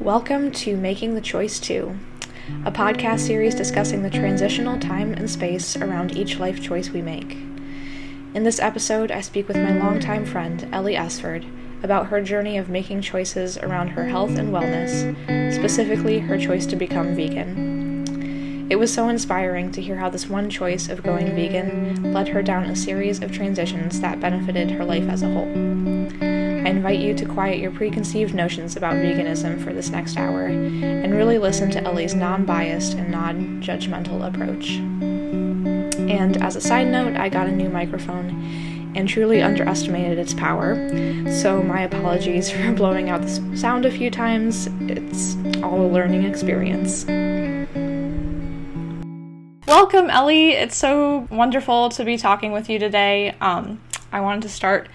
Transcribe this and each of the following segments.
Welcome to Making the Choice To, a podcast series discussing the transitional time and space around each life choice we make. In this episode, I speak with my longtime friend, Ellie Esford, about her journey of making choices around her health and wellness, specifically her choice to become vegan. It was so inspiring to hear how this one choice of going vegan led her down a series of transitions that benefited her life as a whole. I invite you to quiet your preconceived notions about veganism for this next hour and really listen to Ellie's non biased and non judgmental approach. And as a side note, I got a new microphone and truly underestimated its power, so my apologies for blowing out the sound a few times. It's all a learning experience. Welcome, Ellie. It's so wonderful to be talking with you today. Um, I wanted to start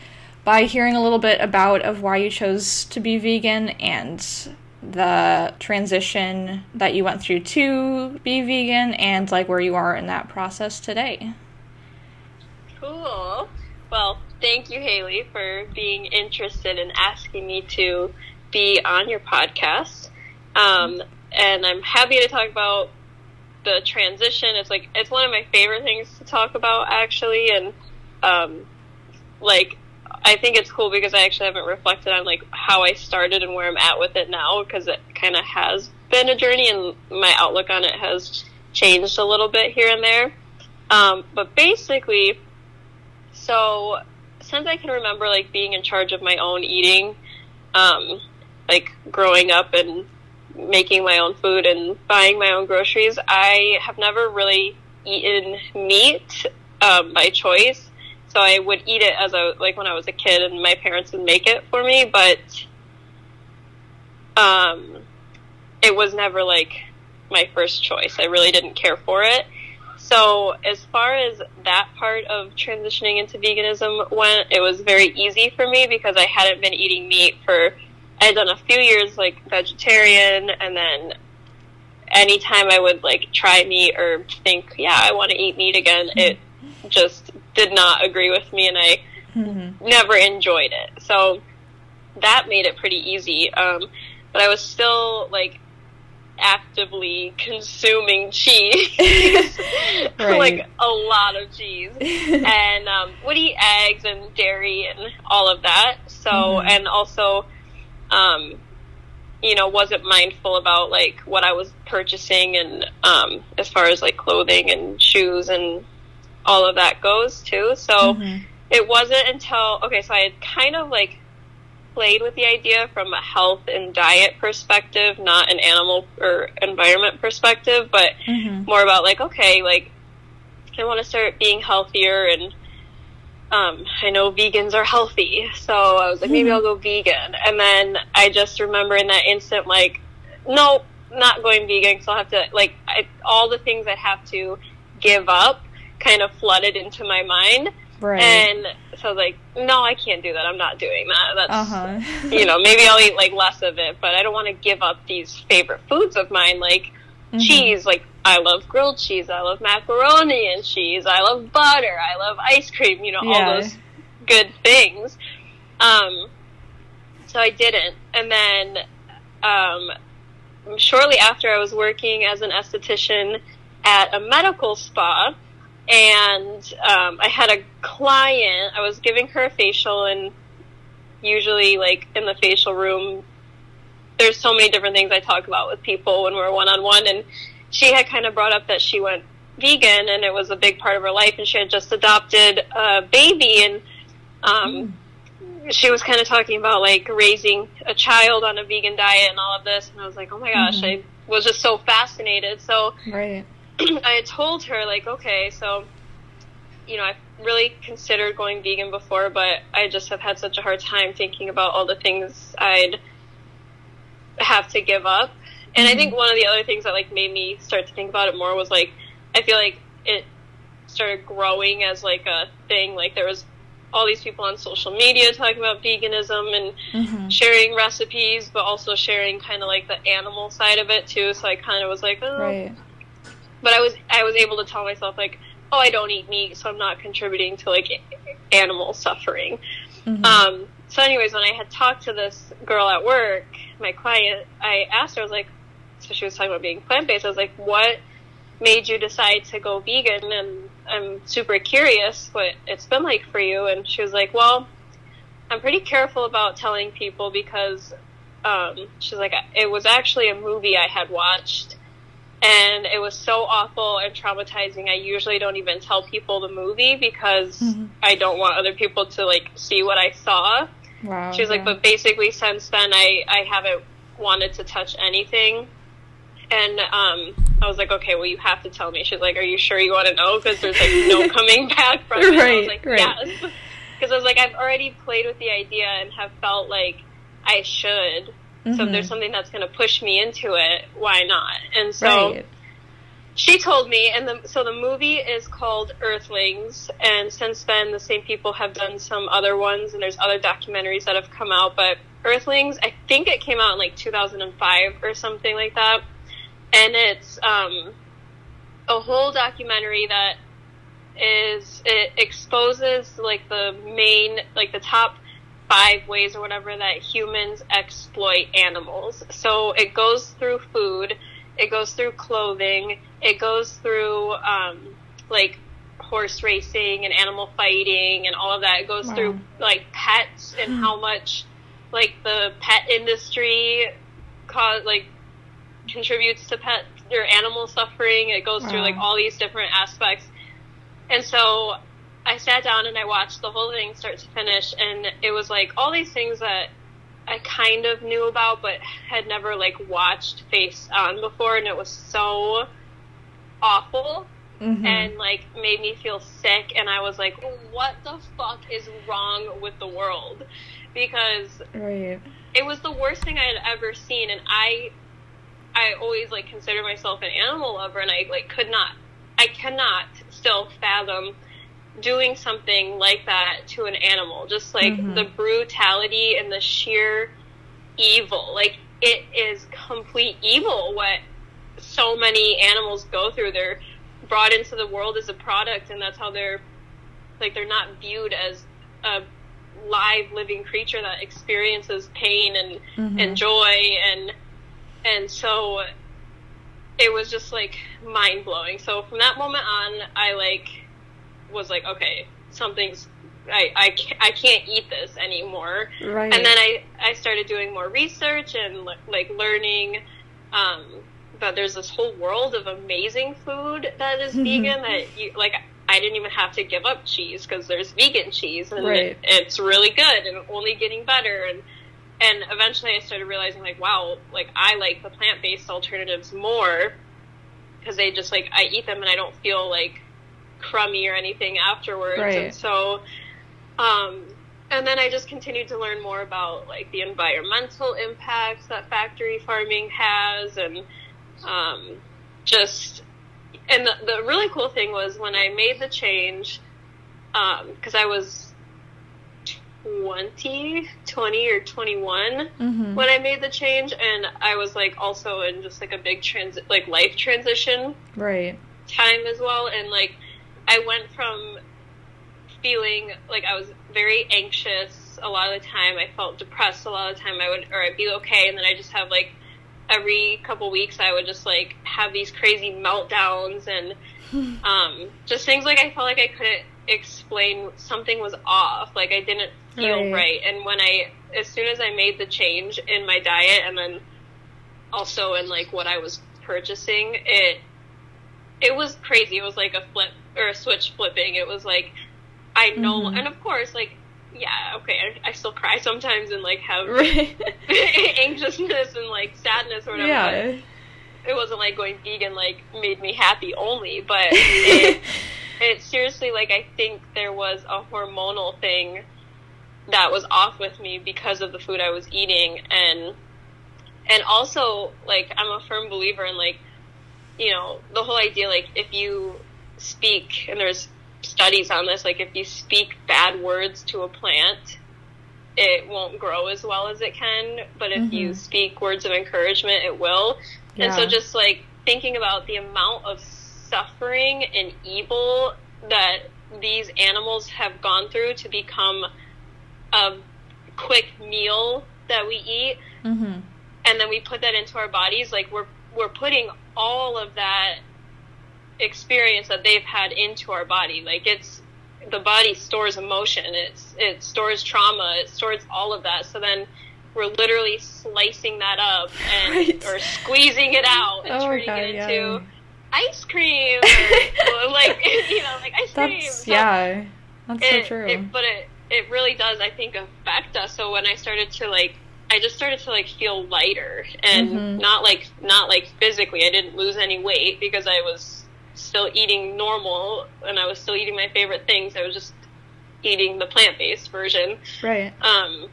by hearing a little bit about of why you chose to be vegan and the transition that you went through to be vegan and like where you are in that process today. Cool. Well, thank you, Haley, for being interested in asking me to be on your podcast. Um, and I'm happy to talk about the transition. It's like it's one of my favorite things to talk about, actually, and um, like I think it's cool because I actually haven't reflected on like how I started and where I'm at with it now because it kind of has been a journey and my outlook on it has changed a little bit here and there. Um, but basically, so since I can remember like being in charge of my own eating, um, like growing up and making my own food and buying my own groceries, I have never really eaten meat um, by choice so I would eat it as a like when I was a kid, and my parents would make it for me, but um, it was never like my first choice. I really didn't care for it. So as far as that part of transitioning into veganism went, it was very easy for me because I hadn't been eating meat for I had done a few years like vegetarian and then anytime I would like try meat or think, yeah, I want to eat meat again, it just did not agree with me and I mm-hmm. never enjoyed it. So that made it pretty easy. Um, but I was still like actively consuming cheese, right. like a lot of cheese, and um, would eat eggs and dairy and all of that. So, mm-hmm. and also, um, you know, wasn't mindful about like what I was purchasing and um, as far as like clothing and shoes and all of that goes too. So mm-hmm. it wasn't until okay, so I had kind of like played with the idea from a health and diet perspective, not an animal or environment perspective, but mm-hmm. more about like okay, like I want to start being healthier and um, I know vegans are healthy, so I was like, maybe mm-hmm. I'll go vegan. And then I just remember in that instant, like, no, not going vegan because I'll have to, like, I, all the things I have to give up kind of flooded into my mind. Right. And so I was like, no, I can't do that. I'm not doing that. That's, uh-huh. you know, maybe I'll eat like less of it, but I don't want to give up these favorite foods of mine, like mm-hmm. cheese. Like I love grilled cheese. I love macaroni and cheese. I love butter. I love ice cream. You know, yeah. all those good things. Um, so I didn't. And then, um, shortly after I was working as an esthetician at a medical spa, and um, I had a client. I was giving her a facial, and usually, like in the facial room, there's so many different things I talk about with people when we're one on one. And she had kind of brought up that she went vegan, and it was a big part of her life, and she had just adopted a baby, and um, mm. she was kind of talking about like raising a child on a vegan diet and all of this. And I was like, oh my gosh, mm-hmm. I was just so fascinated. So right I had told her like, okay, so you know, I've really considered going vegan before, but I just have had such a hard time thinking about all the things I'd have to give up. And mm-hmm. I think one of the other things that like made me start to think about it more was like I feel like it started growing as like a thing. Like there was all these people on social media talking about veganism and mm-hmm. sharing recipes, but also sharing kind of like the animal side of it too. So I kind of was like, oh, right but I was I was able to tell myself like, oh, I don't eat meat, so I'm not contributing to like animal suffering. Mm-hmm. Um, so, anyways, when I had talked to this girl at work, my client, I asked her, I was like, so she was talking about being plant based. I was like, what made you decide to go vegan? And I'm super curious what it's been like for you. And she was like, well, I'm pretty careful about telling people because um, she's like, it was actually a movie I had watched and it was so awful and traumatizing. I usually don't even tell people the movie because mm-hmm. I don't want other people to like see what I saw. Wow. She was yeah. like, but basically since then I, I haven't wanted to touch anything. And um, I was like, okay, well, you have to tell me. She's like, are you sure you want to know? Because there's like no coming back from it. Right, I was like, right. yes. Because I was like, I've already played with the idea and have felt like I should. Mm-hmm. So if there's mm-hmm. something that's going to push me into it, why not? And so right. she told me, and the, so the movie is called Earthlings. And since then, the same people have done some other ones, and there's other documentaries that have come out. But Earthlings, I think it came out in like 2005 or something like that and it's um, a whole documentary that is it exposes like the main like the top five ways or whatever that humans exploit animals. So it goes through food, it goes through clothing, it goes through um, like horse racing and animal fighting and all of that. It goes wow. through like pets and how much like the pet industry cause like contributes to pet or animal suffering. It goes wow. through like all these different aspects. And so I sat down and I watched the whole thing start to finish and it was like all these things that I kind of knew about but had never like watched face on before and it was so awful mm-hmm. and like made me feel sick and I was like what the fuck is wrong with the world because right. it was the worst thing I had ever seen and I I always like consider myself an animal lover, and I like could not, I cannot still fathom doing something like that to an animal. Just like mm-hmm. the brutality and the sheer evil. Like it is complete evil what so many animals go through. They're brought into the world as a product, and that's how they're like they're not viewed as a live living creature that experiences pain and mm-hmm. and joy and and so it was just like mind blowing. So from that moment on, I like was like, okay, something's I, I, can't, I can't eat this anymore. Right. And then I, I started doing more research and like learning um, that there's this whole world of amazing food that is mm-hmm. vegan that you like. I didn't even have to give up cheese because there's vegan cheese and right. it, it's really good and only getting better. And and eventually I started realizing like wow like I like the plant based alternatives more because they just like I eat them and I don't feel like crummy or anything afterwards right. and so um and then I just continued to learn more about like the environmental impacts that factory farming has and um just and the, the really cool thing was when I made the change because um, I was 20, 20 or 21 mm-hmm. when I made the change. And I was like also in just like a big transit, like life transition right time as well. And like I went from feeling like I was very anxious a lot of the time. I felt depressed a lot of the time. I would, or I'd be okay. And then I just have like every couple weeks I would just like have these crazy meltdowns and um, just things like I felt like I couldn't explain something was off. Like I didn't feel right. right. And when I, as soon as I made the change in my diet and then also in like what I was purchasing, it, it was crazy. It was like a flip or a switch flipping. It was like, I know, mm-hmm. and of course, like, yeah, okay, I, I, still cry sometimes and like have right. anxiousness and like sadness or whatever. Yeah. It wasn't like going vegan like made me happy only, but it, it seriously like I think there was a hormonal thing that was off with me because of the food I was eating and and also like I'm a firm believer in like you know the whole idea like if you speak and there's studies on this like if you speak bad words to a plant it won't grow as well as it can but if mm-hmm. you speak words of encouragement it will yeah. and so just like thinking about the amount of suffering and evil that these animals have gone through to become a quick meal that we eat. Mm-hmm. and then we put that into our bodies, like we're we're putting all of that experience that they've had into our body. Like it's the body stores emotion, it's it stores trauma, it stores all of that. So then we're literally slicing that up and Right. or squeezing it out and Oh, turning God, it yeah. into ice cream or, or, like you know like ice cream. That's So yeah. That's so true. It, but it it really does, I think, affect us. So when I started to like, I just started to like feel lighter and Mhm. not like not like physically. I didn't lose any weight because I was still eating normal and I was still eating my favorite things. I was just eating the plant based version. right. Um,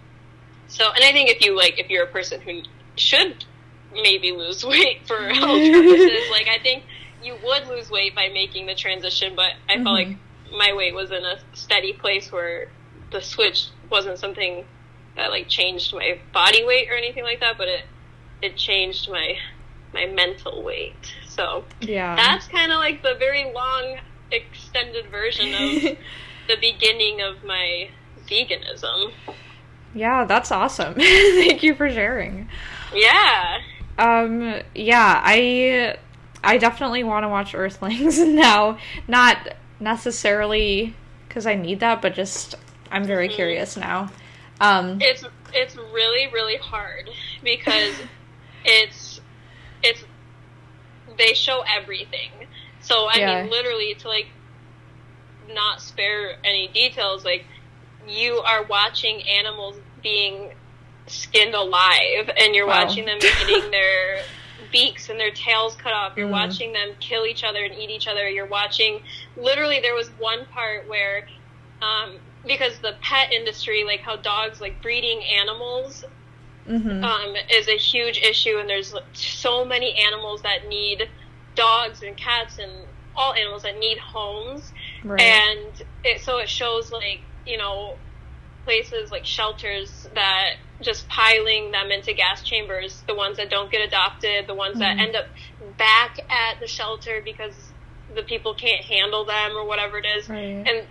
so, and I think if you like, if you're a person who should maybe lose weight for health purposes, like I think you would lose weight by making the transition. But I felt like my weight was in a steady place where the switch wasn't something that like changed my body weight or anything like that, but it it changed my my mental weight. So Yeah. that's kind of like the very long, extended version of the beginning of my veganism. yeah, that's awesome. Thank you for sharing. Yeah. Um, yeah, I I definitely want to watch Earthlings now. Not necessarily because I need that, but just I'm very Mhm. curious now. Um, It's it's really really hard because it's they show everything. So I Yeah. mean literally to like not spare any details like you are watching animals being skinned alive and you're Wow. watching them getting their beaks and their tails cut off. You're Mhm. watching them kill each other and eat each other. You're watching literally there was one part where um, because the pet industry, like how dogs like breeding animals, mhm. um, is a huge issue, and there's so many animals that need dogs and cats and all animals that need homes, right. and it, so it shows like you know places like shelters that just piling them into gas chambers, the ones that don't get adopted, the ones that Mhm. end up back at the shelter because the people can't handle them or whatever it is right. and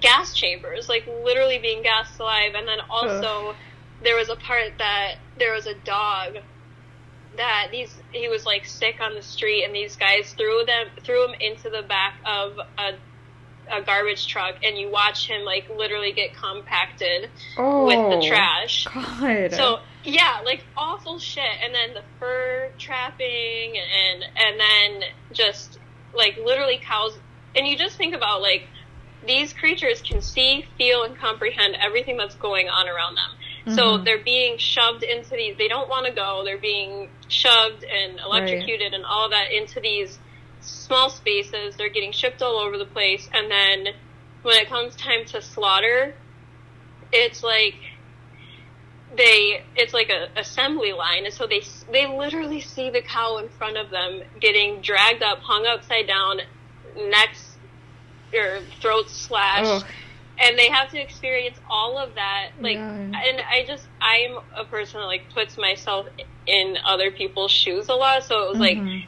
gas chambers, like literally being gassed alive. And then also, there was a part that there was a dog that these he was like sick on the street, and these guys threw them threw him into the back of a a garbage truck, and you watch him like literally get compacted oh, with the oh, trash. God. So yeah, like awful shit, and then the fur trapping, and and then just like literally cows. And you just think about like these creatures can see, feel, and comprehend everything that's going on around them. So Mhm. they're being shoved into these. They don't want to go. They're being shoved and electrocuted and all that into these small spaces. They're getting shipped all over the place, and then when it comes time to slaughter, it's like they it's like a assembly line and so they they literally see the cow in front of them getting dragged up hung upside down necks or throats slashed Ugh. And they have to experience all of that like and i just i'm a person that like puts myself in other people's shoes a lot so it was like Mhm.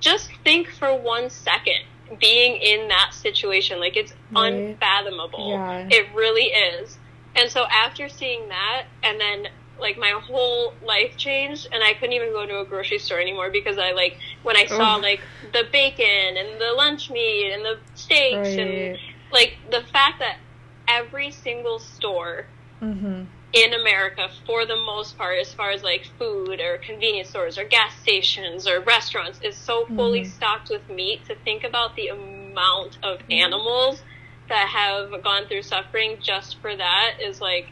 just think for one second being in that situation like it's Right. unfathomable Yeah. it really is and so after seeing that and then like my whole life changed and i couldn't even go to a grocery store anymore because i like when i saw like the bacon and the lunch meat and the steaks and like the fact that every single store Mhm. in America, for the most part, as far as like food or convenience stores or gas stations or restaurants, is so fully Mhm. stocked with meat. To think about the amount of animals that have gone through suffering just for that is like,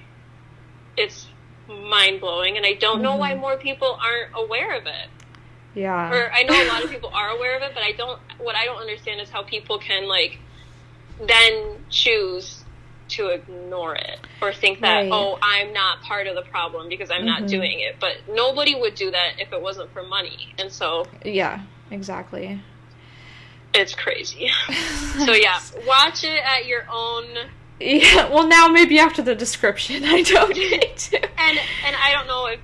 it's mind blowing. And I don't know why Mhm. more people aren't aware of it. Yeah. Or I know a lot of people are aware of it, but I don't. What I don't understand is how people can like then choose to ignore it or think that Right. oh I'm not part of the problem because I'm not Mhm. doing it. But nobody would do that if it wasn't for money, and so yeah. Exactly. it's crazy. so yeah, watch it at your own. Yeah. Well, now maybe after the description, I don't need to. And and I don't know if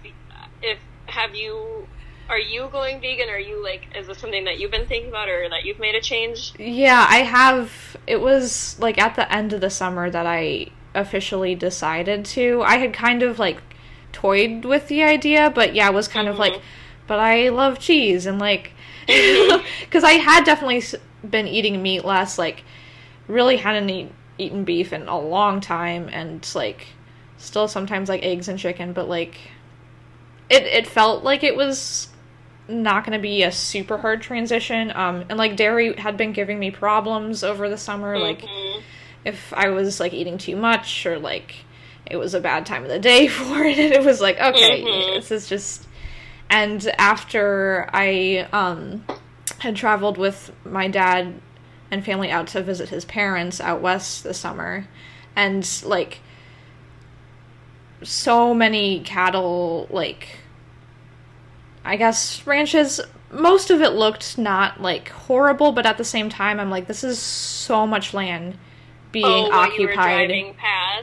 if have you. Are you going vegan? Are you like, is this something that you've been thinking about or that you've made a change? Yeah, I have. It was like at the end of the summer that I officially decided to. I had kind of like toyed with the idea, but yeah, was kind mm-hmm. of like, but I love cheese and like, because I had definitely been eating meat less, like, really hadn't eat, eaten beef in a long time, and like, still sometimes like eggs and chicken, but like, it it felt like it was not going to be a super hard transition. Um, and like dairy had been giving me problems over the summer, mm-hmm. like if I was like eating too much or like it was a bad time of the day for it. It was like, okay, mm-hmm. this is just. And after I um, had traveled with my dad and family out to visit his parents out west this summer, and like so many cattle, like I guess ranches. Most of it looked not like horrible, but at the same time, I'm like, this is so much land being oh, occupied.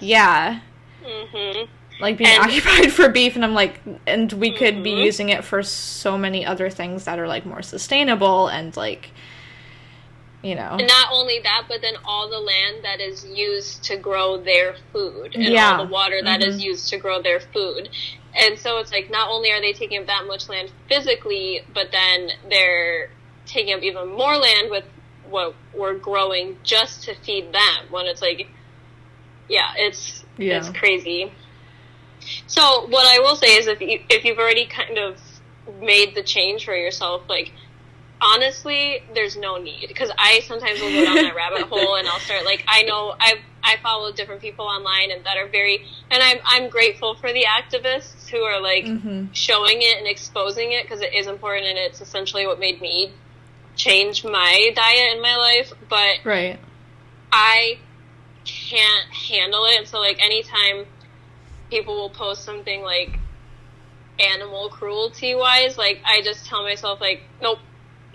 Yeah. Mm-hmm. Like being and, occupied for beef, and I'm like, and we could mm-hmm. be using it for so many other things that are like more sustainable and like, you know. And not only that, but then all the land that is used to grow their food, and yeah. all the water that mm-hmm. is used to grow their food. And so it's like not only are they taking up that much land physically, but then they're taking up even more land with what we're growing just to feed them. When it's like, yeah, it's yeah. it's crazy. So what I will say is, if you if you've already kind of made the change for yourself, like honestly, there's no need because I sometimes will go down that rabbit hole and I'll start like I know I I follow different people online and that are very and I'm I'm grateful for the activists who are like mm-hmm. showing it and exposing it because it is important and it's essentially what made me change my diet in my life. But right, I can't handle it. And so like anytime people will post something like animal cruelty wise, like I just tell myself like, nope.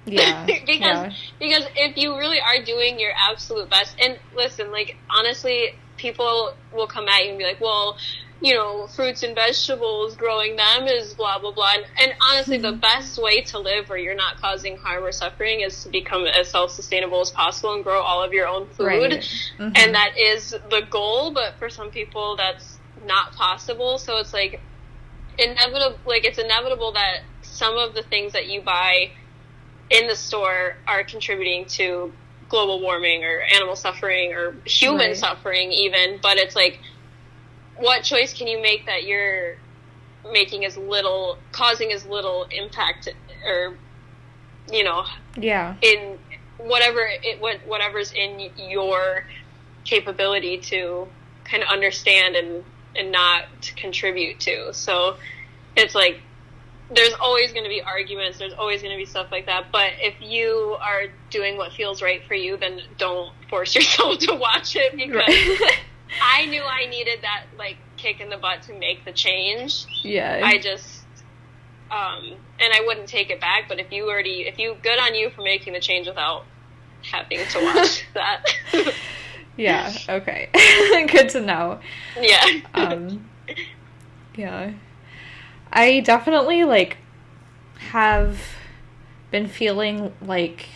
Yeah. because yeah. because if you really are doing your absolute best and listen, like honestly, people will come at you and be like, Well, you know, fruits and vegetables, growing them is blah, blah, blah. And, and honestly, mm-hmm. the best way to live where you're not causing harm or suffering is to become as self sustainable as possible and grow all of your own food. Right. Mm-hmm. And that is the goal, but for some people, that's not possible. So it's like inevitable, like, it's inevitable that some of the things that you buy in the store are contributing to global warming or animal suffering or human right. suffering, even. But it's like, what choice can you make that you're making as little causing as little impact or you know yeah in whatever it what whatever's in your capability to kind of understand and and not contribute to so it's like there's always going to be arguments there's always going to be stuff like that but if you are doing what feels right for you then don't force yourself to watch it because right. I knew I needed that like kick in the butt to make the change. Yeah. I just um and I wouldn't take it back, but if you already if you good on you for making the change without having to watch that. yeah, okay. good to know. Yeah. um yeah. I definitely like have been feeling like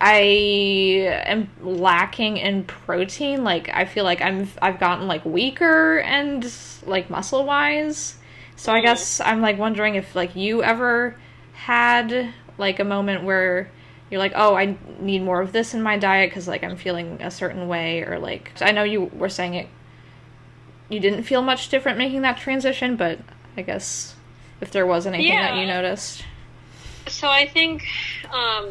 I am lacking in protein. Like I feel like I'm I've gotten like weaker and like muscle wise. So I mm-hmm. guess I'm like wondering if like you ever had like a moment where you're like, "Oh, I need more of this in my diet cuz like I'm feeling a certain way or like I know you were saying it you didn't feel much different making that transition, but I guess if there was anything yeah. that you noticed. So I think um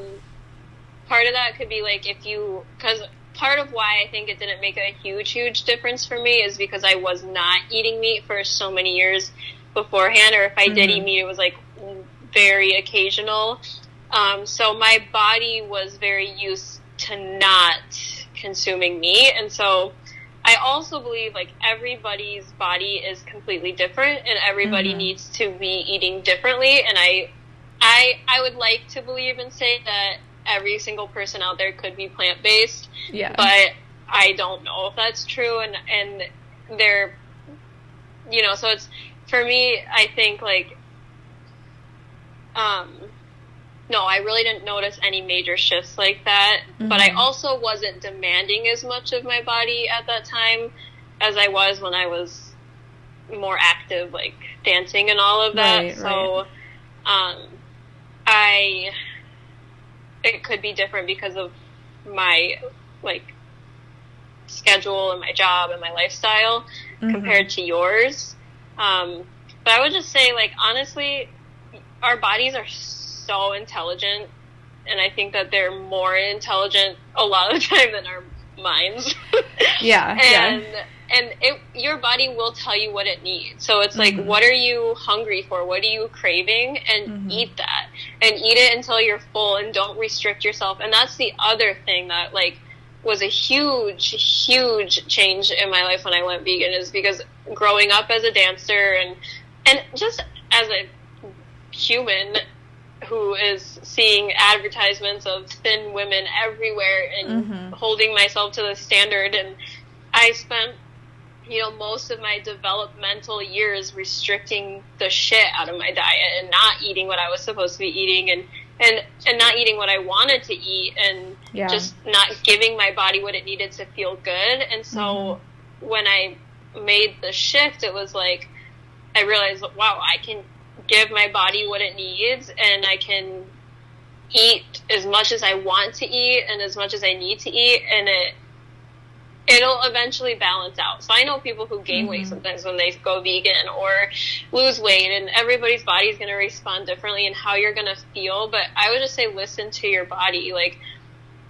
part of that could be like if you because part of why I think it didn't make a huge huge difference for me is because I was not eating meat for so many years beforehand, or if I mm-hmm. did eat mm-hmm. meat, it was like very occasional. Um, so my body was very used to not consuming meat, and so I also believe like everybody's body is completely different, and everybody mm-hmm. needs to be eating differently. And I, I, I would like to believe and say that every single person out there could be plant based. Yeah. But I don't know if that's true and and they're you know, so it's for me I think like um no, I really didn't notice any major shifts like that, mm-hmm. but I mm-hmm. also wasn't demanding as much of my body at that time as I was when I was more active, like dancing and all of that. Right, so, um, I it could be different because of my like schedule and my job and my lifestyle Mhm. compared to yours. Um, but I would just say, like, honestly, our bodies are so intelligent, and I think that they're more intelligent a lot of the time than our minds. Yeah, and yeah. and it, your body will tell you what it needs. So it's like, Mhm. what are you hungry for? What are you craving? And Mhm. eat that, and eat it until you're full, and don't restrict yourself. And that's the other thing that like was a huge, huge change in my life when I went vegan is because growing up as a dancer and and just as a human who is seeing advertisements of thin women everywhere and Mhm. holding myself to the standard and I spent you know most of my developmental years restricting the shit out of my diet and not eating what I was supposed to be eating and and and not eating what I wanted to eat and Yeah. just not giving my body what it needed to feel good and so when I made the shift it was like I realized wow I can give my body what it needs and I can eat as much as I want to eat and as much as I need to eat and it it'll eventually balance out. So I know people who gain weight Mhm. sometimes when they go vegan or lose weight and everybody's body is going to respond differently and how you're going to feel, but I would just say listen to your body like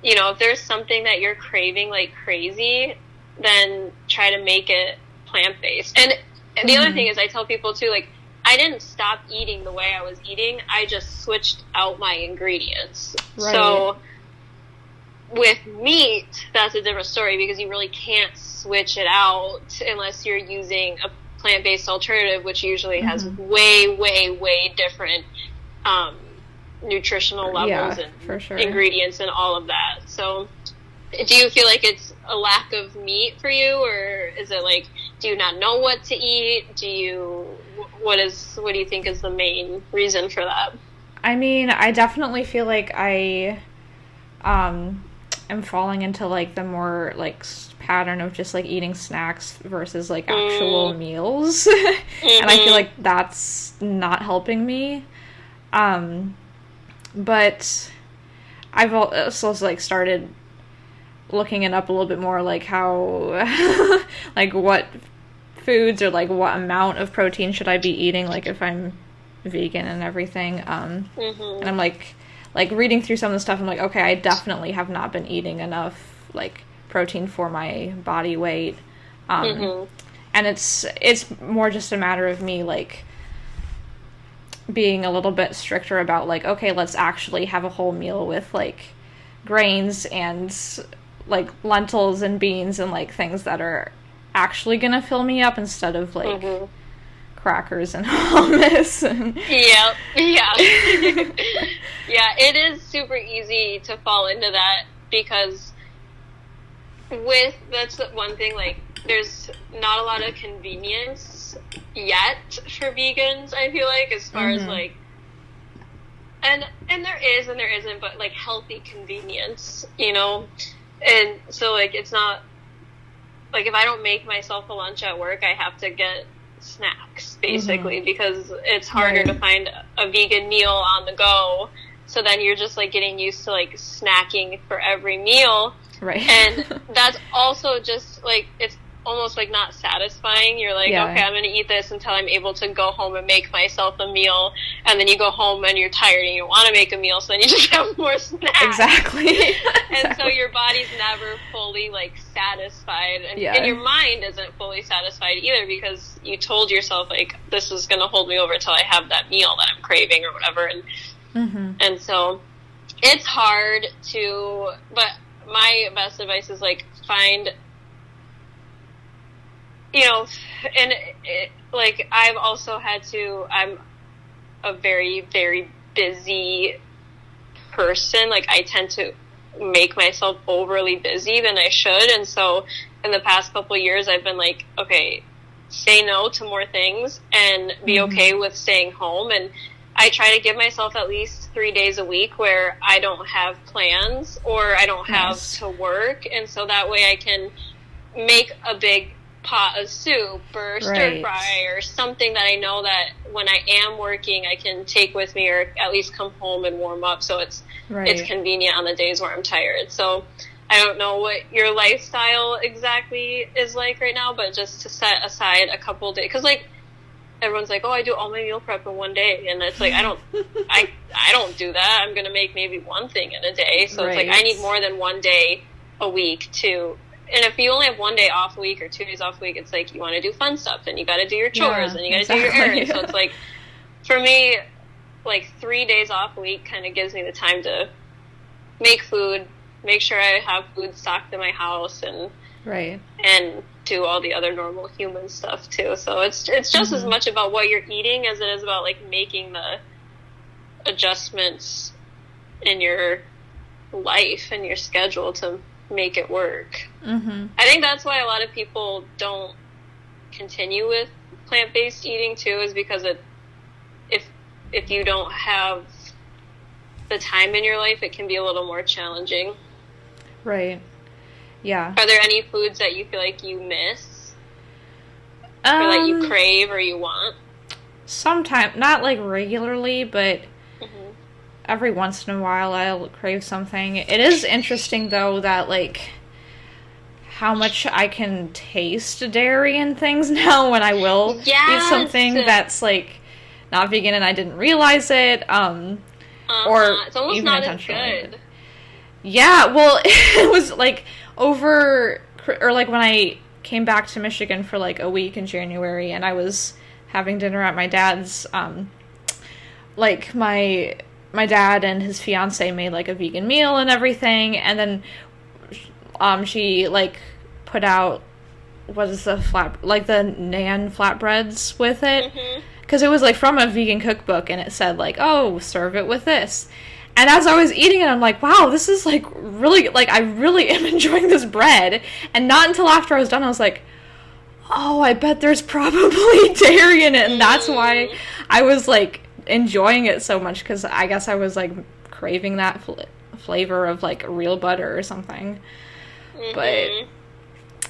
you know, if there's something that you're craving like crazy, then try to make it plant based. And the other Mhm. thing is I tell people too like I didn't stop eating the way I was eating. I just switched out my ingredients. Right. So with meat, that's a different story because you really can't switch it out unless you're using a plant based alternative, which usually has Mhm. way, way, way different um, nutritional levels Yeah, and sure. ingredients and all of that. So, do you feel like it's a lack of meat for you, or is it like do you not know what to eat? Do you what is what do you think is the main reason for that? I mean, I definitely feel like I um am falling into like the more like pattern of just like eating snacks versus like actual Mm. meals. and I feel Mhm. like that's not helping me. Um but I've also like started looking it up a little bit more like how like what foods or like what amount of protein should I be eating like if I'm vegan and everything um Mhm. and I'm like like reading through some of the stuff I'm like okay I definitely have not been eating enough like protein for my body weight um Mhm. and it's it's more just a matter of me like being a little bit stricter about like okay let's actually have a whole meal with like grains and like lentils and beans and like things that are actually gonna fill me up instead of like Mhm. crackers and hummus and Yep. Yeah. yeah, it is super easy to fall into that because with that's the one thing like there's not a lot of convenience yet for vegans, I feel like as far as Mhm. like and and there is and there isn't but like healthy convenience, you know. And so like it's not like if I don't make myself a lunch at work, I have to get snacks mm-hmm. basically because it's harder Right. to find a vegan meal on the go. So then you're just like getting used to like snacking for every meal right and that's also just like it's almost like not satisfying. You're like, Yeah. okay, I'm gonna eat this until I'm able to go home and make myself a meal, and then you go home and you're tired and you want to make a meal, so then you just have more snacks. exactly And so your body's never fully like satisfied, and, Yeah. and your mind isn't fully satisfied either because you told yourself like this is gonna hold me over till I have that meal that I'm craving or whatever, and hmm and so it's hard to, but my best advice is like find, you know, and it, like I've also had to, I'm a very, very busy person. Like I tend to make myself overly busy than I should. And so in the past couple of years, I've been like, okay, say no to more things and be Mhm. okay with staying home. And I try to give myself at least three days a week where I don't have plans or I don't have Nice. to work. And so that way I can make a big pot of soup or stir Right. fry or something that I know that when I am working I can take with me or at least come home and warm up so it's Right. it's convenient on the days where I'm tired. So I don't know what your lifestyle exactly is like right now, but just to set aside a couple days, because like everyone's like, oh, I do all my meal prep in one day, and it's like I don't, I I don't do that. I'm gonna make maybe one thing in a day, so it's like I need more than one day a week to. And if you only have one day off a week or two days off a week, it's like you want to do fun stuff, and you got to do your chores, Yeah, and you got to do your errands. So it's like, for me, like three days off a week kind of gives me the time to make food, make sure I have food stocked in my house, and right. and do all the other normal human stuff too. So it's it's just as Mhm. much about what you're eating as it is about like making the adjustments in your life and your schedule to make it work. Mm-hmm. I think that's why a lot of people don't continue with plant-based eating too is because it if if you don't have the time in your life it can be a little more challenging. Right. Yeah. Are there any foods that you feel like you miss or that you Um, crave or you want? Sometimes, not like regularly, but every once in a while I'll crave something. It is interesting though that like how much I can taste dairy and things now when I will eat something that's like not vegan and I didn't realize it. Um Uh-huh. Or it's almost even not as intentionally. good. yeah, well it was like over or like when I came back to Michigan for like a week in January and I was having dinner at my dad's um like my my dad and his fiance made like a vegan meal and everything and then um she like put out what is the flat like the nan flatbreads with it. Because it was like from a vegan cookbook and it said like oh serve it with this. And as i was eating it i'm like wow this is like really like i really am enjoying this bread. And not until after i was done i was like oh i bet there's probably dairy in it. And that's why Mm. i was like enjoying it so much because i guess i was like craving that fl- flavor of like real butter or something But- Mhm.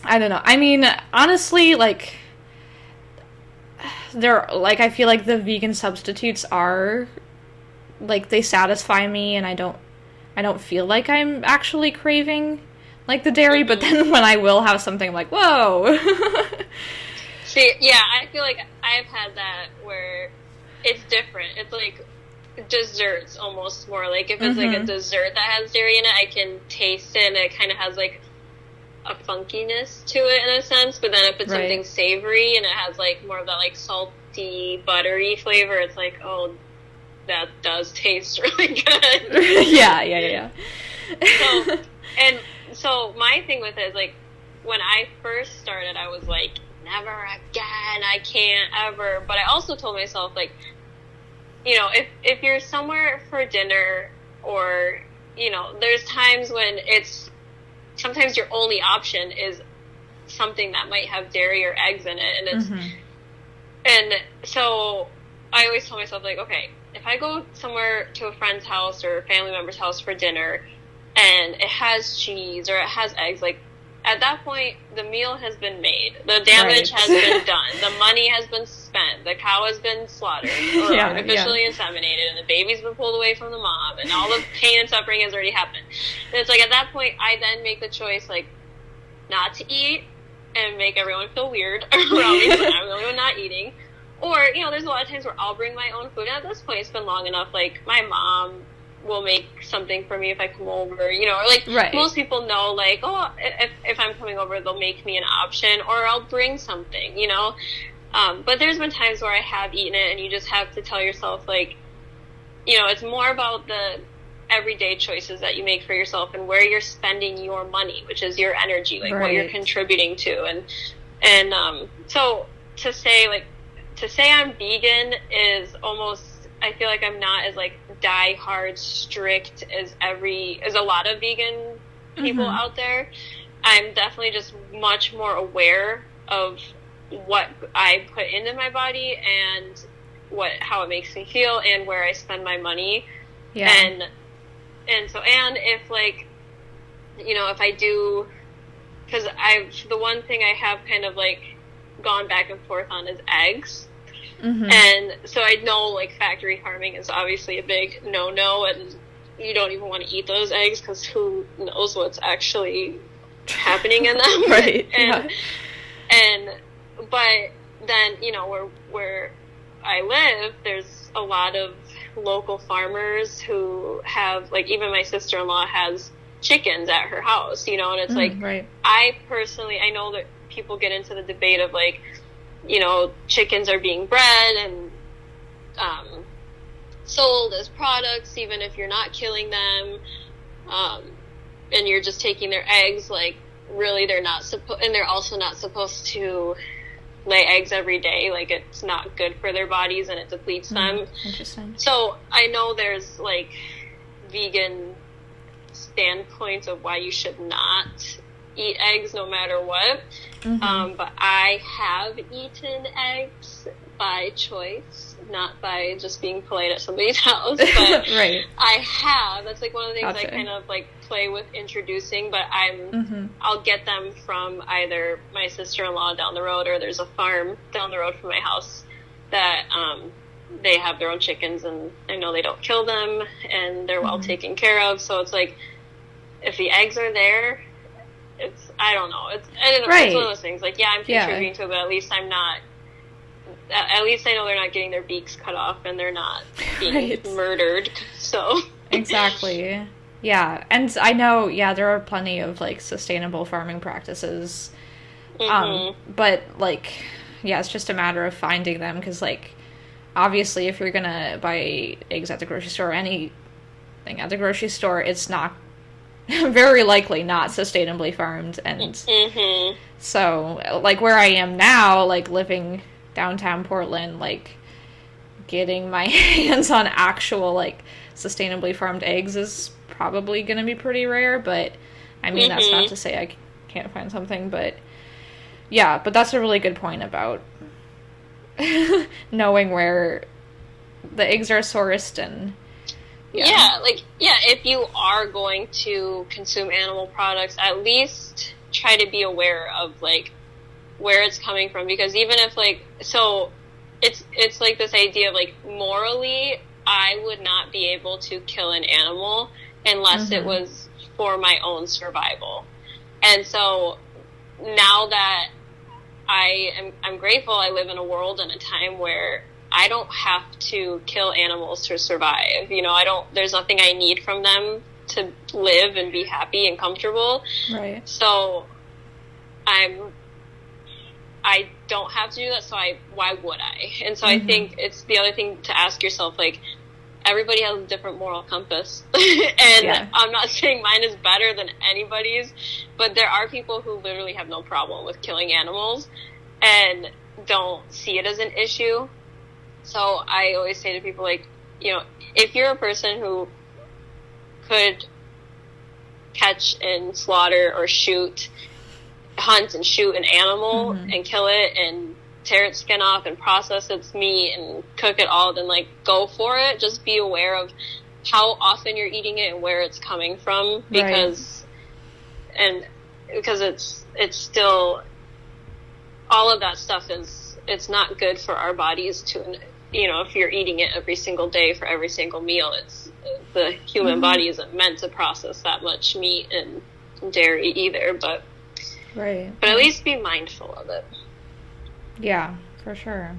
I don't know. I mean, honestly, like they're like I feel like the vegan substitutes are like they satisfy me and I don't I don't feel like I'm actually craving like the dairy, but then when I will have something I'm like, "Whoa." See, yeah, I feel like I've had that where it's different. It's like desserts almost more. Like if it's like a Mhm. dessert that has dairy in it, I can taste it and it kind of has like a funkiness to it in a sense. But then if it's Right. something savory and it has like more of that like salty, buttery flavor, it's like, oh, that does taste really good. yeah, yeah, yeah. so, and so my thing with it is like when I first started, I was like, never again, I can't ever. But I also told myself like, you know, if if you're somewhere for dinner or you know, there's times when it's sometimes your only option is something that might have dairy or eggs in it, and it's Mhm. and so I always tell myself, like, okay, if I go somewhere to a friend's house or a family member's house for dinner and it has cheese or it has eggs, like, at that point, the meal has been made. The damage Right. has been done. The money has been spent. The cow has been slaughtered or Yeah, artificially inseminated, and the baby's been pulled away from the mom, and all the pain and suffering has already happened. And it's like at that point, I then make the choice, like, not to eat and make everyone feel weird around me. 'cause I'm the only one not eating. Or, you know, there's a lot of times where I'll bring my own food. And at this point, it's been long enough. Like, my mom will make something for me if I come over, you know, or like Right. most people know, like, oh, if, if I'm coming over, they'll make me an option, or I'll bring something, you know. Um, but there's been times where I have eaten it, and you just have to tell yourself, like, you know, it's more about the everyday choices that you make for yourself and where you're spending your money, which is your energy, like what you're contributing to, and and um, so to say like to say I'm vegan is almost I feel like I'm not as like die hard strict as every as a lot of vegan people Mhm. out there. I'm definitely just much more aware of what I put into my body and what how it makes me feel and where I spend my money Yeah. and and so and if like you know if I do because I've the one thing I have kind of like gone back and forth on is eggs. Mm-hmm. And so I know like factory farming is obviously a big no no, and you don't even want to eat those eggs because who knows what's actually happening in them, right? and yeah. and but then you know where where I live, there's a lot of local farmers who have like even my sister in law has chickens at her house, you know, and it's Mm, like right. I personally I know that people get into the debate of like, you know, chickens are being bred and um, sold as products, even if you're not killing them, um, and you're just taking their eggs. Like, really, they're not supposed, and they're also not supposed to lay eggs every day. Like, it's not good for their bodies and it depletes them. Mm, Interesting. So I know there's like vegan standpoints of why you should not eat eggs no matter what. Mhm. Um, but I have eaten eggs by choice, not by just being polite at somebody's house. But right. I have. That's like one of the things Gotcha. I kind of like play with introducing. But I'm Mm-hmm. I'll get them from either my sister-in-law down the road or there's a farm down the road from my house that um, they have their own chickens and I know they don't kill them and they're well Mhm. taken care of. So it's like if the eggs are there, it's I don't know. It's I don't know. Right. It's one of those things. Like yeah, I'm Yeah. contributing to it, but at least I'm not. At at least I know they're not getting their beaks cut off and they're not being Right. murdered. So Exactly. Yeah, and I know. Yeah, there are plenty of like sustainable farming practices. mhm. Um, but like, yeah, it's just a matter of finding them because like, obviously, if you're gonna buy eggs at the grocery store, or anything at the grocery store, it's not very likely not sustainably farmed and Mhm. So, like where I am now, like living downtown Portland, like getting my hands on actual like sustainably farmed eggs is probably going to be pretty rare, but I mean that's not Mhm. to say I can't find something, but yeah, but that's a really good point about knowing where the eggs are sourced and Yeah. like yeah, if you are going to consume animal products, at least try to be aware of like where it's coming from because even if like so it's it's like this idea of like morally I would not be able to kill an animal unless it Mhm. was for my own survival. And so now that I am I'm grateful I live in a world and a time where I don't have to kill animals to survive. You know, I don't there's nothing I need from them to live and be happy and comfortable. right. So I'm I don't have to do that, so I why would I? And so I Mhm. think it's the other thing to ask yourself like everybody has a different moral compass. and Yeah. I'm not saying mine is better than anybody's, but there are people who literally have no problem with killing animals and don't see it as an issue. So I always say to people like, you know, if you're a person who could catch and slaughter or shoot, hunt and shoot an animal Mhm. and kill it and tear its skin off and process its meat and cook it all, then like go for it. Just be aware of how often you're eating it and where it's coming from because, and because it's, it's still, all of that stuff is, it's not good for our bodies to, you know, if you're eating it every single day for every single meal, it's, the human Mhm. body isn't meant to process that much meat and dairy either, but, Right. but at least be mindful of it. Yeah, for sure.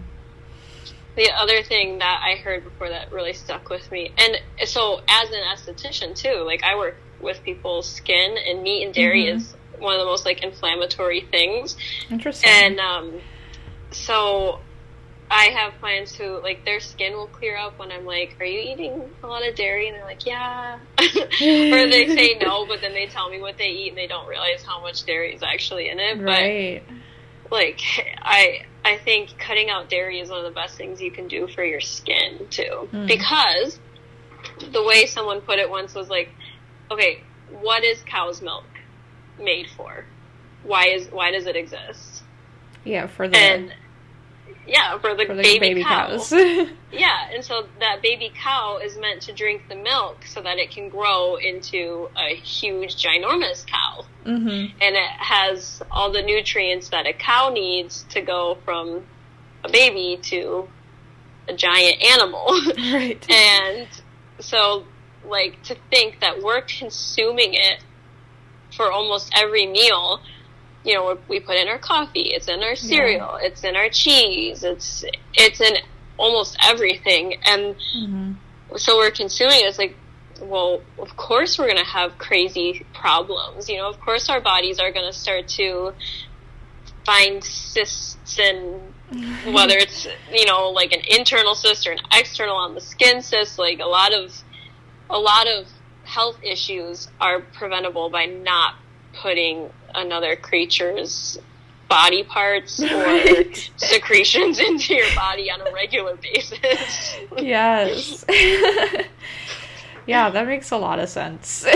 The other thing that I heard before that really stuck with me, and so as an esthetician too, like I work with people's skin, and meat and dairy Mhm. is one of the most like inflammatory things. Interesting. And um, so I have clients who like their skin will clear up when I'm like, "Are you eating a lot of dairy?" And they're like, "Yeah," or they say no, but then they tell me what they eat, and they don't realize how much dairy is actually in it. But like I I think cutting out dairy is one of the best things you can do for your skin too. Mm. Because the way someone put it once was like, okay, what is cow's milk made for? Why is why does it exist? Yeah, for the And yeah, for the, for the baby, baby cow. cows. Yeah, and so that baby cow is meant to drink the milk so that it can grow into a huge, ginormous cow. hmm And it has all the nutrients that a cow needs to go from a baby to a giant animal. Right. and so, like, to think that we're consuming it for almost every meal. You know, we put in our coffee, it's in our cereal, it's in our cheese, it's it's in almost everything, and hmm so we're consuming it. It's like, well, of course we're going to have crazy problems. You know, of course our bodies are going to start to find cysts and whether it's, you know, like an internal cyst or an external on the skin cyst, like a lot of, a lot of health issues are preventable by not putting another creature's body parts or secretions into your body on a regular basis. yes. yeah, that makes a lot of sense.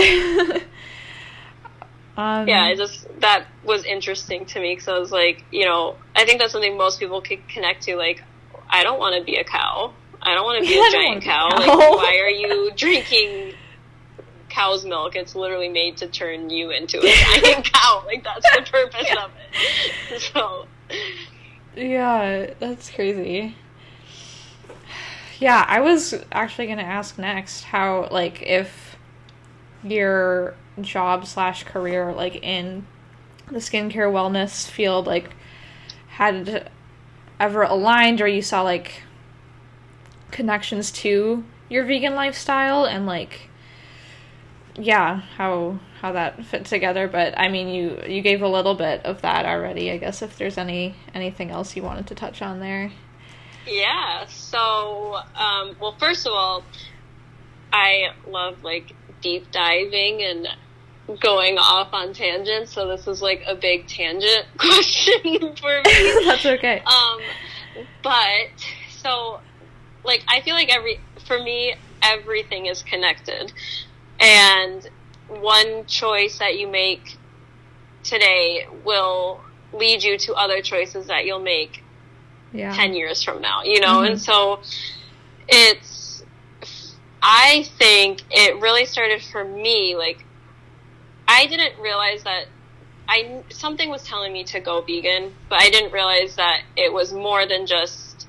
um, yeah, I just that was interesting to me because I was like, you know, I think that's something most people could connect to. Like, I don't want to be a cow. I don't want to be a giant cow. wanna be a cow. Like, why are you drinking cow's milk? It's literally made to turn you into a giant cow. Like that's the purpose of it. So Yeah, that's crazy. Yeah, I was actually gonna ask next how like if your job slash career like in the skincare wellness field like had ever aligned or you saw like connections to your vegan lifestyle and like yeah how how that fit together but i mean you you gave a little bit of that already i guess if there's any anything else you wanted to touch on there yeah. So um, well, first of all, I love like deep diving and going off on tangents. So this is like a big tangent question for me. that's okay Um, but so, like, I feel like every for me, everything is connected, and one choice that you make today will lead you to other choices that you'll make yeah 10 years from now, you know? Mhm. And so it's, I think it really started for me, like, I didn't realize that I, something was telling me to go vegan, but I didn't realize that it was more than just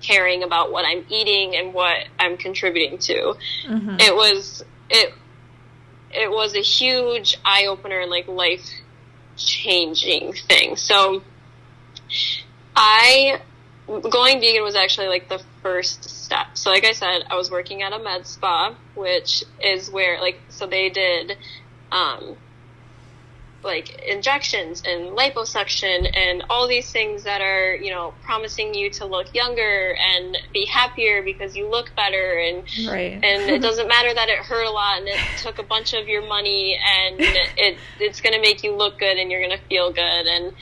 caring about what I'm eating and what I'm contributing to. hmm It was, it, it was a huge eye opener and like life changing thing. So I going vegan was actually like the first step. So like I said, I was working at a med spa, which is where like so they did um like injections and liposuction and all these things that are, you know, promising you to look younger and be happier because you look better and right. and it doesn't matter that it hurt a lot and it took a bunch of your money and it it's going to make you look good and you're going to feel good. And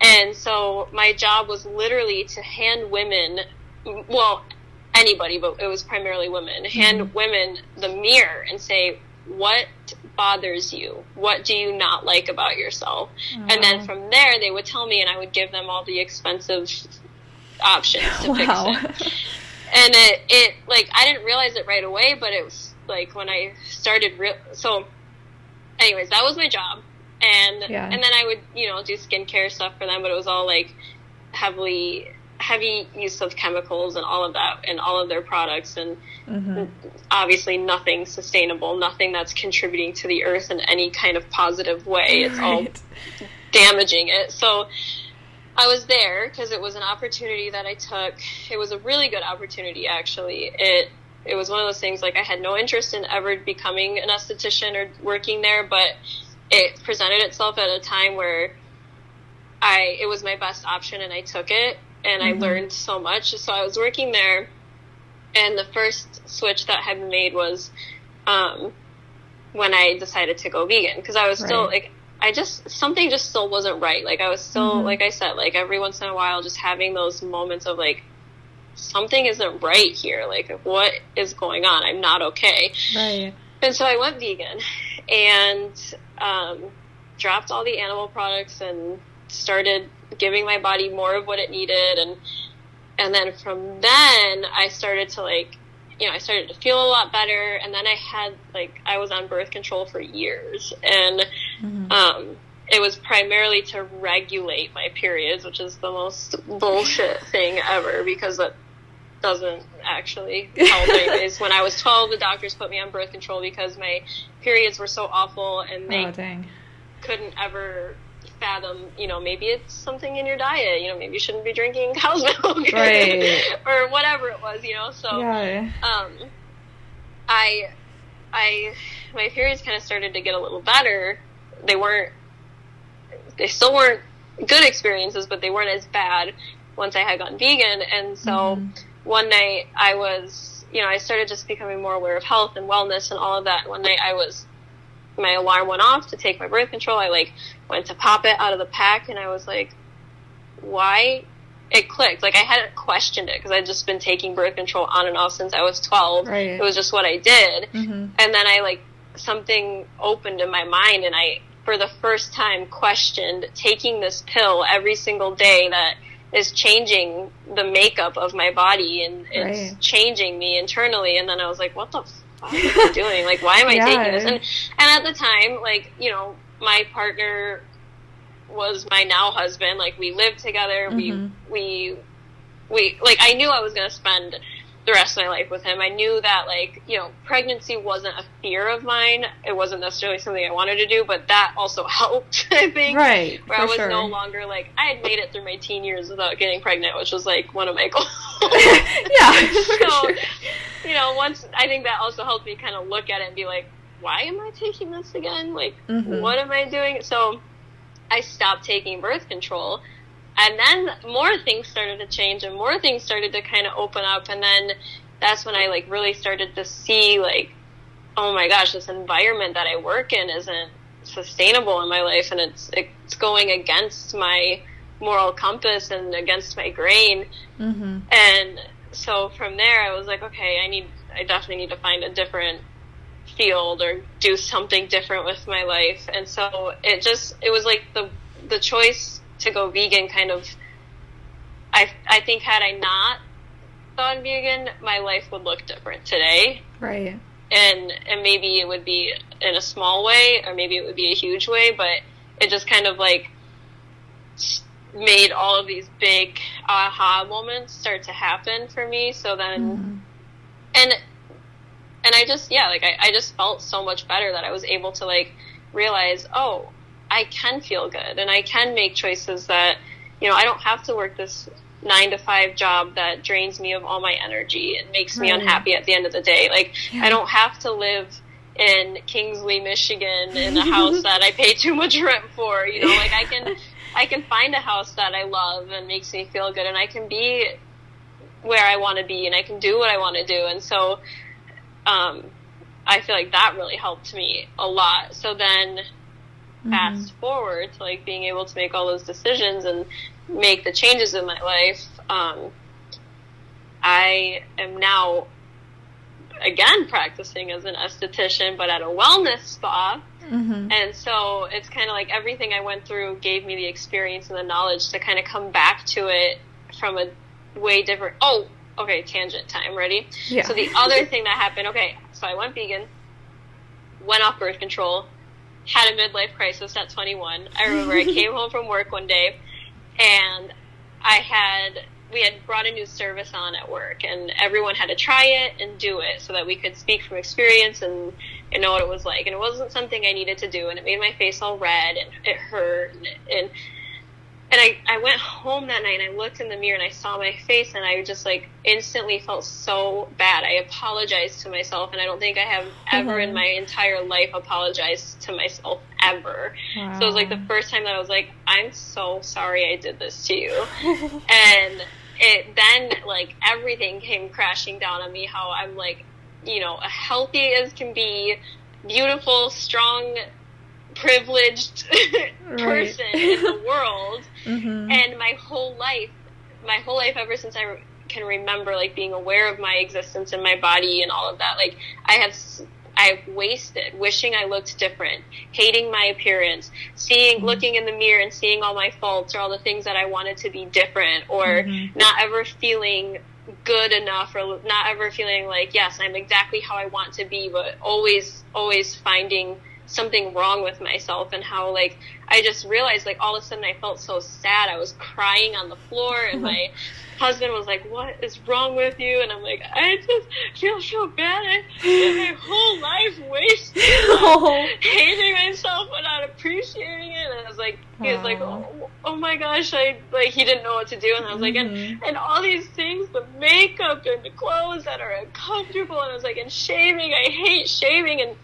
and so my job was literally to hand women well anybody but it was primarily women hand mm-hmm. women the mirror and say what bothers you? What do you not like about yourself? And then from there they would tell me and I would give them all the expensive options to wow. fix it. And it, it like I didn't realize it right away, but it was like when I started real. So, anyways, that was my job, and Yeah. and then I would you know do skincare stuff for them, but it was all like heavily heavy use of chemicals and all of that and all of their products and hmm obviously nothing sustainable nothing that's contributing to the earth in any kind of positive way it's all damaging it. So I was there because it was an opportunity that I took. It was a really good opportunity, actually. It it was one of those things like I had no interest in ever becoming an esthetician or working there, but it presented itself at a time where I it was my best option and I took it and I Mhm. learned so much. So I was working there and the first switch that had been made was um, when I decided to go vegan because I was still Right. like I just something just still wasn't right. Like I was still Mhm. like I said like every once in a while just having those moments of like something isn't right here. Like what is going on? I'm not okay. right And so I went vegan and um, dropped all the animal products and started giving my body more of what it needed and and then from then I started to like, you know, I started to feel a lot better, and then I had like I was on birth control for years, and Mhm. um, it was primarily to regulate my periods, which is the most bullshit thing ever because it doesn't actually help. Anyways, when I was 12, the doctors put me on birth control because my periods were so awful and they oh couldn't ever fathom, you know, maybe it's something in your diet, you know, maybe you shouldn't be drinking cow's milk Right. or whatever it was, you know. So Yeah. um, I, I, my periods kind of started to get a little better. They weren't, they still weren't good experiences, but they weren't as bad once I had gone vegan. And so Mhm. one night I was, you know, I started just becoming more aware of health and wellness and all of that. One night I was, my alarm went off to take my birth control. I like went to pop it out of the pack and I was like, why? It clicked. Like I hadn't questioned it because I'd just been taking birth control on and off since I was 12. Right. It was just what I did. Mhm. And then I like something opened in my mind and I for the first time questioned taking this pill every single day that is changing the makeup of my body and it's Right. changing me internally and then I was like what the fuck am I doing like why am I Yeah. taking this and and at the time like you know my partner was my now husband like we lived together Mhm. we we we like I knew I was going to spend the rest of my life with him. I knew that like, you know, pregnancy wasn't a fear of mine. It wasn't necessarily something I wanted to do, but that also helped, I think. Right. Where I was sure. no longer like I had made it through my teen years without getting pregnant, which was like one of my goals. yeah. So, sure. you know, once I think that also helped me kind of look at it and be like, why am I taking this again? Like, Mhm. what am I doing? So, I stopped taking birth control, and then more things started to change, and more things started to kind of open up, and then that's when I like really started to see like, oh my gosh, this environment that I work in isn't sustainable in my life, and it's it's going against my moral compass and against my grain. Mhm. And so from there, I was like, okay, I need, I definitely need to find a different field or do something different with my life. And so it just, it was like the, the choice to go vegan kind of, I, I think had I not gone vegan, my life would look different today. Right. And, and maybe it would be in a small way or maybe it would be a huge way, but it just kind of like made all of these big aha moments start to happen for me. So then, Mhm. and and I just yeah, like I, I just felt so much better that I was able to like realize, oh, I can feel good and I can make choices that you know I don't have to work this nine to five job that drains me of all my energy and makes me Right. unhappy at the end of the day. Like Yeah. I don't have to live in Kingsley, Michigan in a house that I pay too much rent for. You know, like I can I can find a house that I love and makes me feel good and I can be where I want to be and I can do what I want to do. And so um I feel like that really helped me a lot. So then Mhm. fast forward to like being able to make all those decisions and make the changes in my life, um, I am now again practicing as an esthetician, but at a wellness spa. Mhm. And so it's kind of like everything I went through gave me the experience and the knowledge to kind of come back to it from a way different. Oh, okay, tangent time. Ready? Yeah. So the other thing that happened, okay, so I went vegan, went off birth control, had a midlife crisis at 21. I remember I came home from work one day and I had we had brought a new service on at work and everyone had to try it and do it so that we could speak from experience and, and know what it was like and it wasn't something I needed to do and it made my face all red and it hurt and, and and I, I went home that night and I looked in the mirror and I saw my face and I just like instantly felt so bad. I apologized to myself and I don't think I have ever in Mhm. my entire life apologized to myself ever. So it was like the first time that I was like, I'm so sorry I did this to you. And it then like everything came crashing down on me how I'm like, you know, a healthy as can be, beautiful, strong, privileged person in the world Mhm. and my whole life my whole life ever since i can remember like being aware of my existence and my body and all of that like i have I've wasted, wishing I looked different, hating my appearance, seeing, mm-hmm. looking in the mirror and seeing all my faults or all the things that I wanted to be different, or mm-hmm. not ever feeling good enough or not ever feeling like, yes, I'm exactly how I want to be, but always, always finding something wrong with myself and how like I just realized like all of a sudden I felt so sad. I was crying on the floor and my husband was like, "What is wrong with you?" And I'm like, "I just feel so bad. I my whole life wasted oh. hating myself but not appreciating it." And I was like, he was like, oh, "Oh my gosh!" I like he didn't know what to do, and I was like, mm-hmm. and, and all these things, the makeup and the clothes that are uncomfortable, and I was like, and shaving. I hate shaving and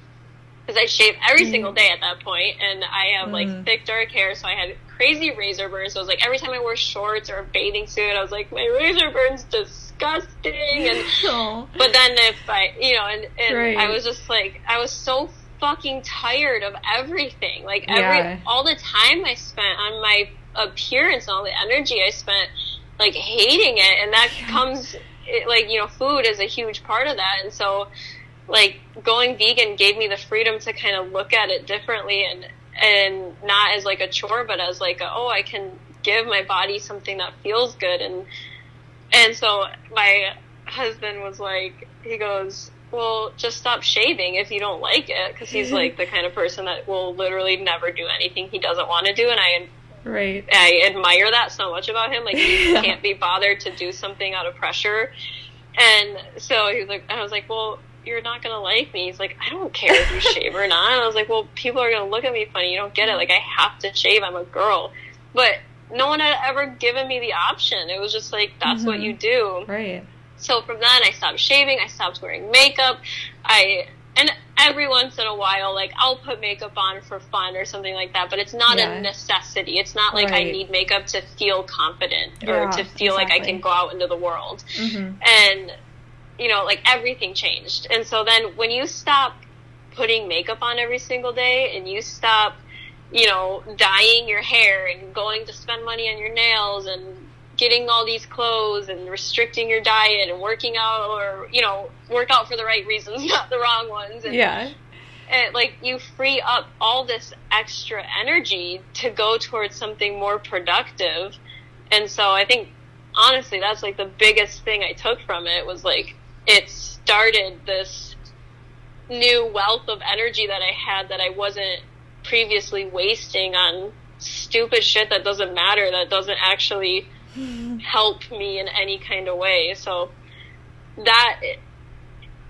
because I shave every mm. single day at that point, and I have like mm. thick dark hair, so I had crazy razor burns. So it was like every time I wore shorts or a bathing suit, I was like, my razor burns disgusting. And Aww. but then if I, you know, and, and right. I was just like, I was so fucking tired of everything. Like every yeah. all the time I spent on my appearance and all the energy I spent like hating it, and that comes it, like you know, food is a huge part of that, and so like going vegan gave me the freedom to kind of look at it differently and and not as like a chore but as like a, oh I can give my body something that feels good. And and so my husband was like he goes well just stop shaving if you don't like it because he's like the kind of person that will literally never do anything he doesn't want to do and I right. I admire that so much about him like he can't be bothered to do something out of pressure. And so he was like I was like well you're not gonna like me. He's like, I don't care if you shave or not. And I was like, well, people are gonna look at me funny. You don't get it. Like, I have to shave. I'm a girl. But no one had ever given me the option. It was just like, that's mm-hmm. what you do. Right. So from then, I stopped shaving. I stopped wearing makeup. I and every once in a while, like I'll put makeup on for fun or something like that. But it's not yeah. a necessity. It's not like right. I need makeup to feel confident or yeah, to feel exactly. like I can go out into the world. Mm-hmm. And you know, like everything changed. And so then when you stop putting makeup on every single day and you stop, you know, dyeing your hair and going to spend money on your nails and getting all these clothes and restricting your diet and working out or, you know, work out for the right reasons, not the wrong ones. And, yeah. And like you free up all this extra energy to go towards something more productive. And so I think honestly that's like the biggest thing I took from it was like it started this new wealth of energy that I had that I wasn't previously wasting on stupid shit that doesn't matter, that doesn't actually help me in any kind of way. So that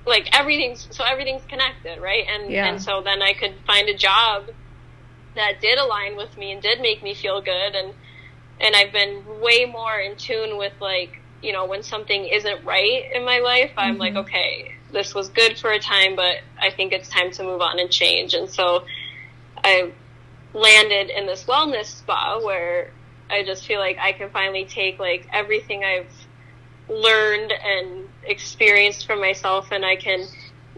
like everything's so everything's connected, right? And yeah. and so then I could find a job that did align with me and did make me feel good and and I've been way more in tune with like you know, when something isn't right in my life, I'm mm-hmm. like, okay, this was good for a time, but I think it's time to move on and change. And so I landed in this wellness spa where I just feel like I can finally take like everything I've learned and experienced for myself and I can,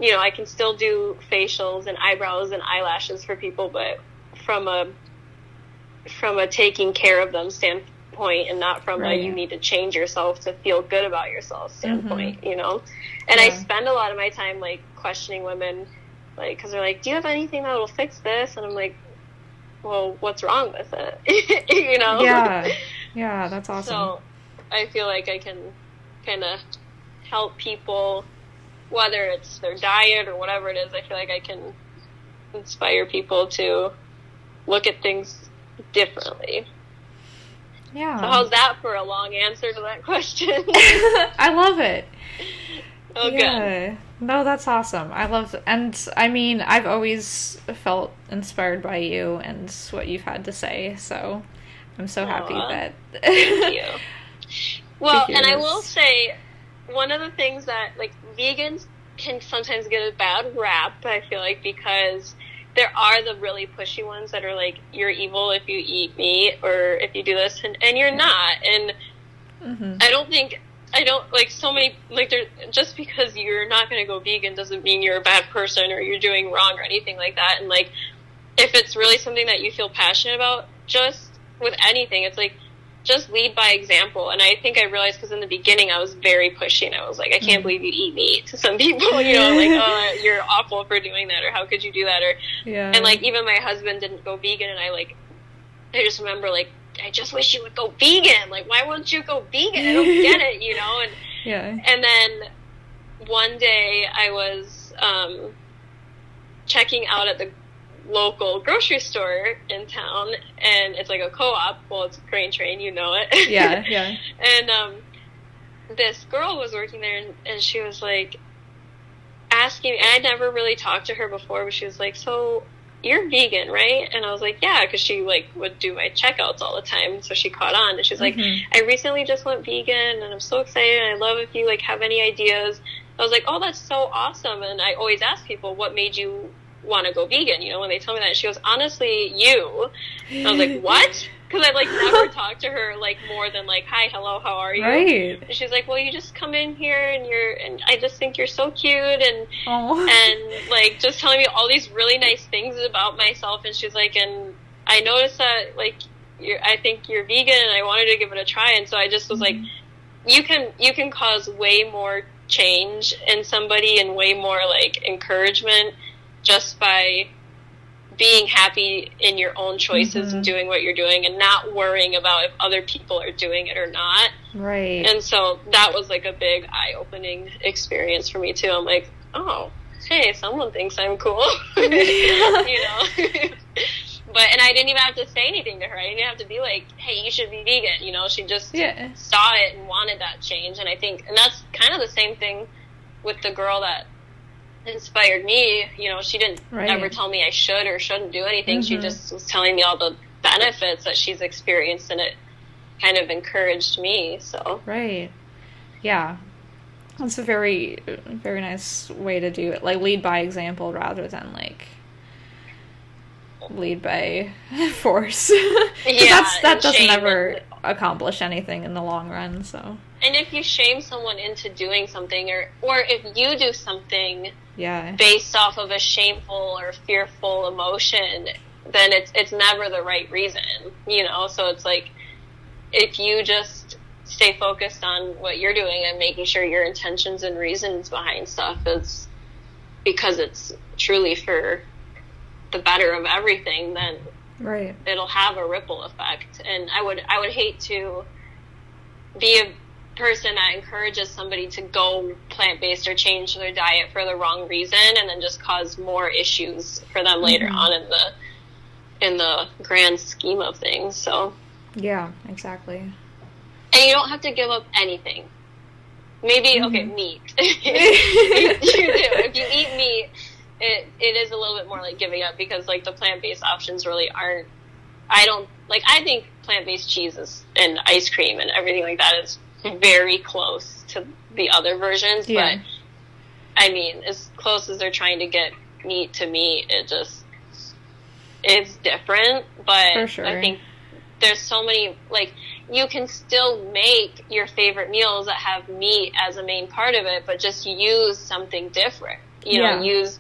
you know, I can still do facials and eyebrows and eyelashes for people, but from a from a taking care of them standpoint point and not from right. a you need to change yourself to feel good about yourself standpoint, mm-hmm. you know? And yeah. I spend a lot of my time like questioning women, like, cause they're like, do you have anything that will fix this? And I'm like, well, what's wrong with it? you know? Yeah. Yeah, that's awesome. So I feel like I can kind of help people, whether it's their diet or whatever it is. I feel like I can inspire people to look at things differently. Yeah. So how's that for a long answer to that question? I love it. Oh, yeah. good. No, that's awesome. I love, and I mean, I've always felt inspired by you and what you've had to say. So I'm so Aww. happy that. Thank you. Well, and I will say, one of the things that like vegans can sometimes get a bad rap. I feel like because there are the really pushy ones that are like you're evil if you eat meat or if you do this and, and you're not and mm-hmm. i don't think i don't like so many like there just because you're not going to go vegan doesn't mean you're a bad person or you're doing wrong or anything like that and like if it's really something that you feel passionate about just with anything it's like just lead by example. And I think I realized because in the beginning I was very pushy and I was like, I can't mm. believe you eat meat to some people, you know, like, oh, you're awful for doing that or how could you do that? Or, yeah. and like even my husband didn't go vegan and I like, I just remember like, I just wish you would go vegan. Like, why won't you go vegan? I don't get it, you know? And, yeah. And then one day I was, um, checking out at the local grocery store in town, and it's like a co-op. Well, it's Grain Train, you know it. Yeah, yeah. and um, this girl was working there, and, and she was like asking. Me, I'd never really talked to her before, but she was like, "So you're vegan, right?" And I was like, "Yeah," because she like would do my checkouts all the time, so she caught on. And she's like, mm-hmm. "I recently just went vegan, and I'm so excited. And I love if you like have any ideas." I was like, "Oh, that's so awesome!" And I always ask people, "What made you want to go vegan, you know, when they tell me that. She goes, honestly, you. I was like, what? Because I've like never talked to her like more than like, hi, hello, how are you? Right. And she's like, well, you just come in here and you're, and I just think you're so cute and, Aww. and like just telling me all these really nice things about myself. And she's like, and I noticed that like, you're, I think you're vegan and I wanted to give it a try. And so I just was mm-hmm. like, you can, you can cause way more change in somebody and way more like encouragement just by being happy in your own choices mm-hmm. and doing what you're doing and not worrying about if other people are doing it or not. Right. And so that was like a big eye opening experience for me too. I'm like, oh, hey, someone thinks I'm cool. you know? but, and I didn't even have to say anything to her. I didn't have to be like, hey, you should be vegan. You know, she just yeah. saw it and wanted that change. And I think, and that's kind of the same thing with the girl that inspired me. You know, she didn't right. ever tell me I should or shouldn't do anything. Mm-hmm. She just was telling me all the benefits that she's experienced, and it kind of encouraged me. So right, yeah, that's a very very nice way to do it. Like lead by example rather than like lead by force. yeah, that's, that doesn't ever accomplish anything in the long run. So and if you shame someone into doing something, or or if you do something yeah. based off of a shameful or fearful emotion, then it's it's never the right reason, you know. So it's like if you just stay focused on what you're doing and making sure your intentions and reasons behind stuff is because it's truly for the better of everything, then right it'll have a ripple effect. And I would I would hate to be a person that encourages somebody to go plant based or change their diet for the wrong reason and then just cause more issues for them later mm-hmm. on in the in the grand scheme of things. So Yeah, exactly. And you don't have to give up anything. Maybe mm-hmm. okay, meat. you do. If you eat meat, it it is a little bit more like giving up because like the plant based options really aren't I don't like I think plant based cheeses and ice cream and everything like that is very close to the other versions, yeah. but I mean, as close as they're trying to get meat to meat, it just is different. But sure. I think there's so many like you can still make your favorite meals that have meat as a main part of it, but just use something different. You yeah. know, use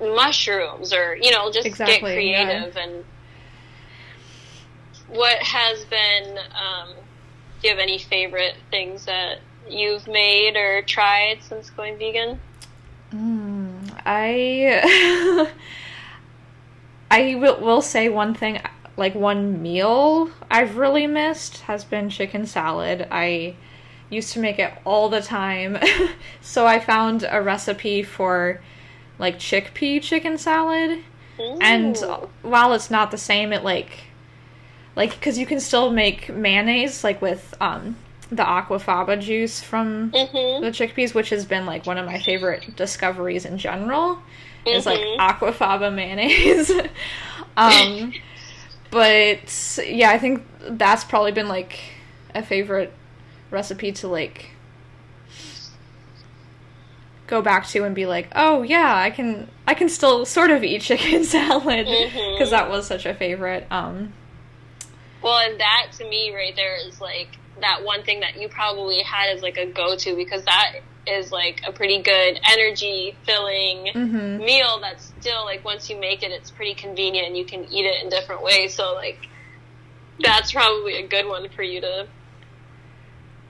mushrooms or you know, just exactly, get creative yeah. and what has been um, do you have any favorite things that you've made or tried since going vegan? Mm, I I will, will say one thing like one meal I've really missed has been chicken salad. I used to make it all the time. so I found a recipe for like chickpea chicken salad. Ooh. And while it's not the same, it like like because you can still make mayonnaise like with um the aquafaba juice from mm-hmm. the chickpeas, which has been like one of my favorite discoveries in general. Mm-hmm. Is like mm-hmm. aquafaba mayonnaise. um, but yeah, I think that's probably been like a favorite recipe to like go back to and be like, oh yeah, I can I can still sort of eat chicken salad because mm-hmm. that was such a favorite. Um, well, and that to me right there is like that one thing that you probably had as like a go to because that is like a pretty good energy filling mm-hmm. meal that's still like once you make it it's pretty convenient and you can eat it in different ways so like that's probably a good one for you to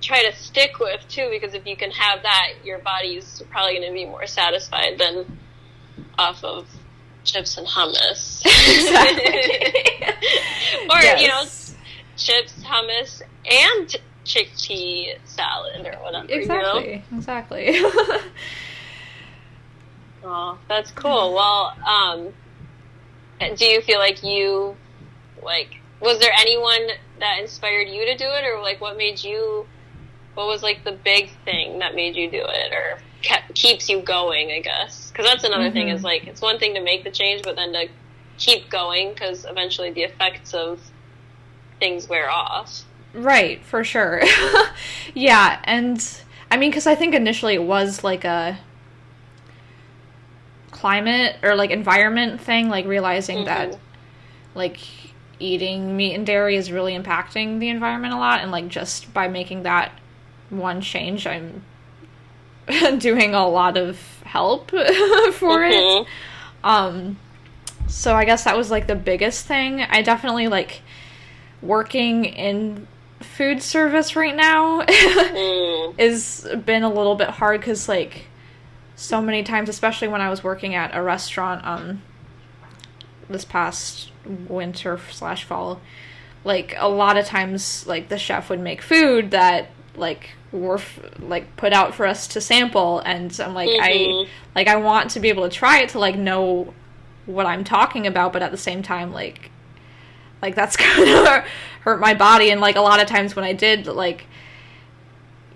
try to stick with too because if you can have that your body's probably going to be more satisfied than off of chips and hummus or Yes. you know chips hummus and chickpea salad or whatever you know Exactly. Exactly. oh that's cool well um do you feel like you like was there anyone that inspired you to do it or like what made you what was like the big thing that made you do it or kept, keeps you going i guess because that's another thing Mhm. is like it's one thing to make the change but then to keep going because eventually the effects of things wear off Right, for sure. yeah, and I mean, because I think initially it was like a climate or like environment thing, like realizing that Mhm. like eating meat and dairy is really impacting the environment a lot, and like just by making that one change, I'm doing a lot of help for it. Mhm. Um, so I guess that was like the biggest thing. I definitely like working in food service right now Mm. is been a little bit hard because like so many times, especially when I was working at a restaurant um this past winter slash fall, like a lot of times like the chef would make food that like were f- like put out for us to sample and I'm like I Mhm. like I want to be able to try it to like know what I'm talking about, but at the same time, like, like that's gonna hurt my body. And like a lot of times when I did like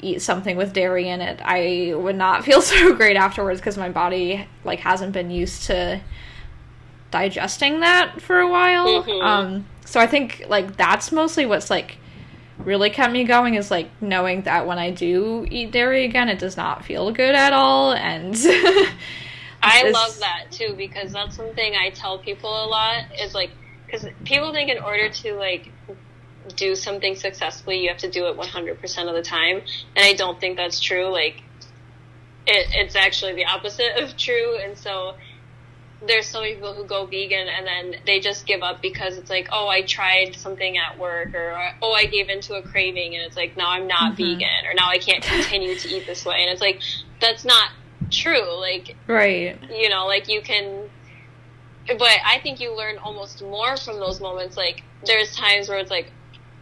eat something with dairy in it, I would not feel so great afterwards because my body like hasn't been used to digesting that for a while. Mhm. Um, so I think like that's mostly what's like really kept me going is like knowing that when I do eat dairy again, it does not feel good at all, and I love that too because that's something I tell people a lot is like because people think in order to like do something successfully you have to do it 100% of the time. And I don't think that's true. Like it, it's actually the opposite of true. And so there's so many people who go vegan and then they just give up because it's like oh I tried something at work or oh I gave into a craving and it's like now I'm not Mhm. vegan or now I can't continue to eat this way. And it's like that's not true. Like right. you know like you can but i think you learn almost more from those moments like there's times where it's like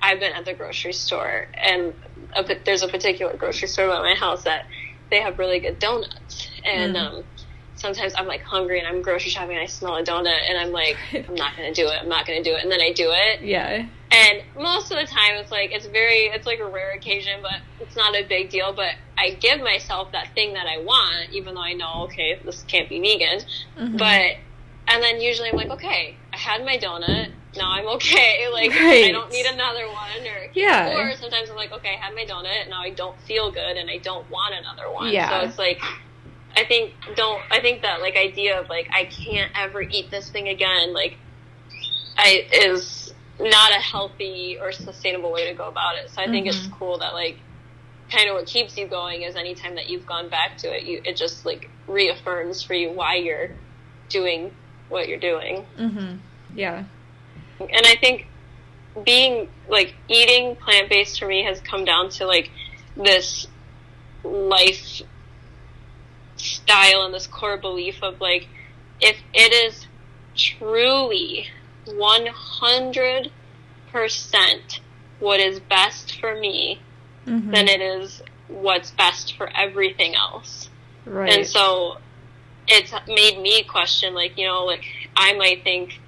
i've been at the grocery store and a, there's a particular grocery store by my house that they have really good donuts and Mm. um sometimes i'm like hungry and i'm grocery shopping and i smell a donut and i'm like i'm not gonna do it i'm not gonna do it and then i do it Yeah. and most of the time, it's like it's very it's like a rare occasion, but it's not a big deal. But I give myself that thing that I want, even though I know okay, this can't be vegan. Mhm. But and then usually I'm like, okay, I had my donut. Now I'm okay. Like I don't need another one. Or Yeah. Or sometimes I'm like, okay, I had my donut. Now I don't feel good, and I don't want another one. Yeah. So it's like. I think don't I think that like idea of like I can't ever eat this thing again like I is not a healthy or sustainable way to go about it. So I think it's Mhm. cool that like kind of what keeps you going is anytime that you've gone back to it, you it just like reaffirms for you why you're doing what you're doing. Mhm. Yeah. And I think being like eating plant based for me has come down to like this life style and this core belief of like if it is truly 100% what is best for me, Mhm. then it is what's best for everything else. right. And so it's made me question, like, you know, like I might think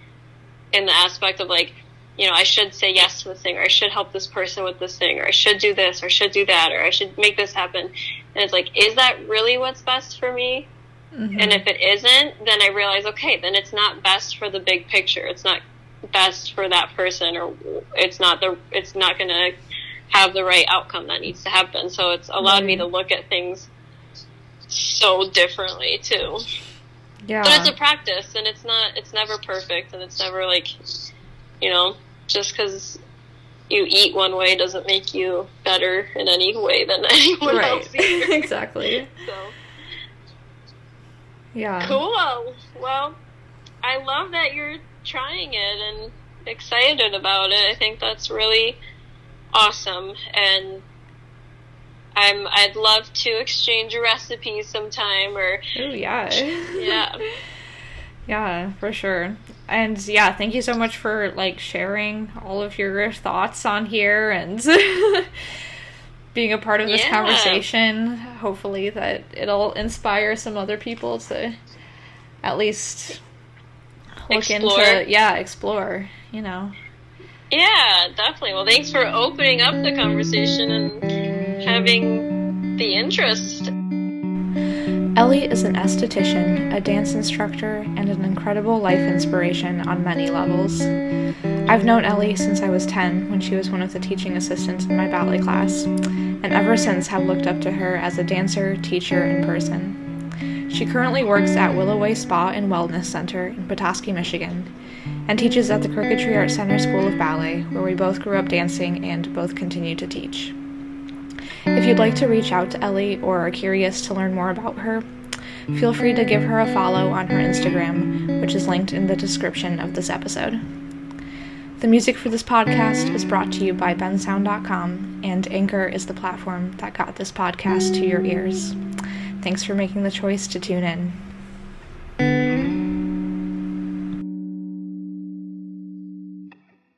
in the aspect of like, you know, I should say yes to this thing, or I should help this person with this thing, or I should do this, or I should do that, or I should make this happen. And it's like, is that really what's best for me? Mhm. And if it isn't, then I realize, okay, then it's not best for the big picture. It's not best for that person, or it's not the, it's not going to have the right outcome that needs to happen. So it's allowed me to look at things so differently too. yeah. But it's a practice, and it's not, it's never perfect, and it's never like, you know, just because you eat one way doesn't make you better in any way than anyone right. else. Either. exactly. So. Yeah. Cool. Well, I love that you're trying it, and excited about it. I think that's really awesome, and I'm I'd love to exchange a recipe sometime or. Oh yeah. yeah. Yeah, for sure. And yeah, thank you so much for like sharing all of your thoughts on here and being a part of this Yeah. conversation. Hopefully that it'll inspire some other people to at least look Explore. into yeah, explore, you know. Yeah, definitely. Well, thanks for opening up the conversation and having the interest. Ellie is an esthetician, a dance instructor, and an incredible life inspiration on many levels. I've known Ellie since I was 10 when she was one of the teaching assistants in my ballet class, and ever since have looked up to her as a dancer, teacher, and person. She currently works at Willow Way Spa and Wellness Center in Petoskey, Michigan, and teaches at the Crooked Tree Art Center School of Ballet, where we both grew up dancing and both continue to teach. If you'd like to reach out to Ellie or are curious to learn more about her, feel free to give her a follow on her Instagram, which is linked in the description of this episode. The music for this podcast is brought to you by bensound.com, and Anchor is the platform that got this podcast to your ears. Thanks for making the choice to tune in.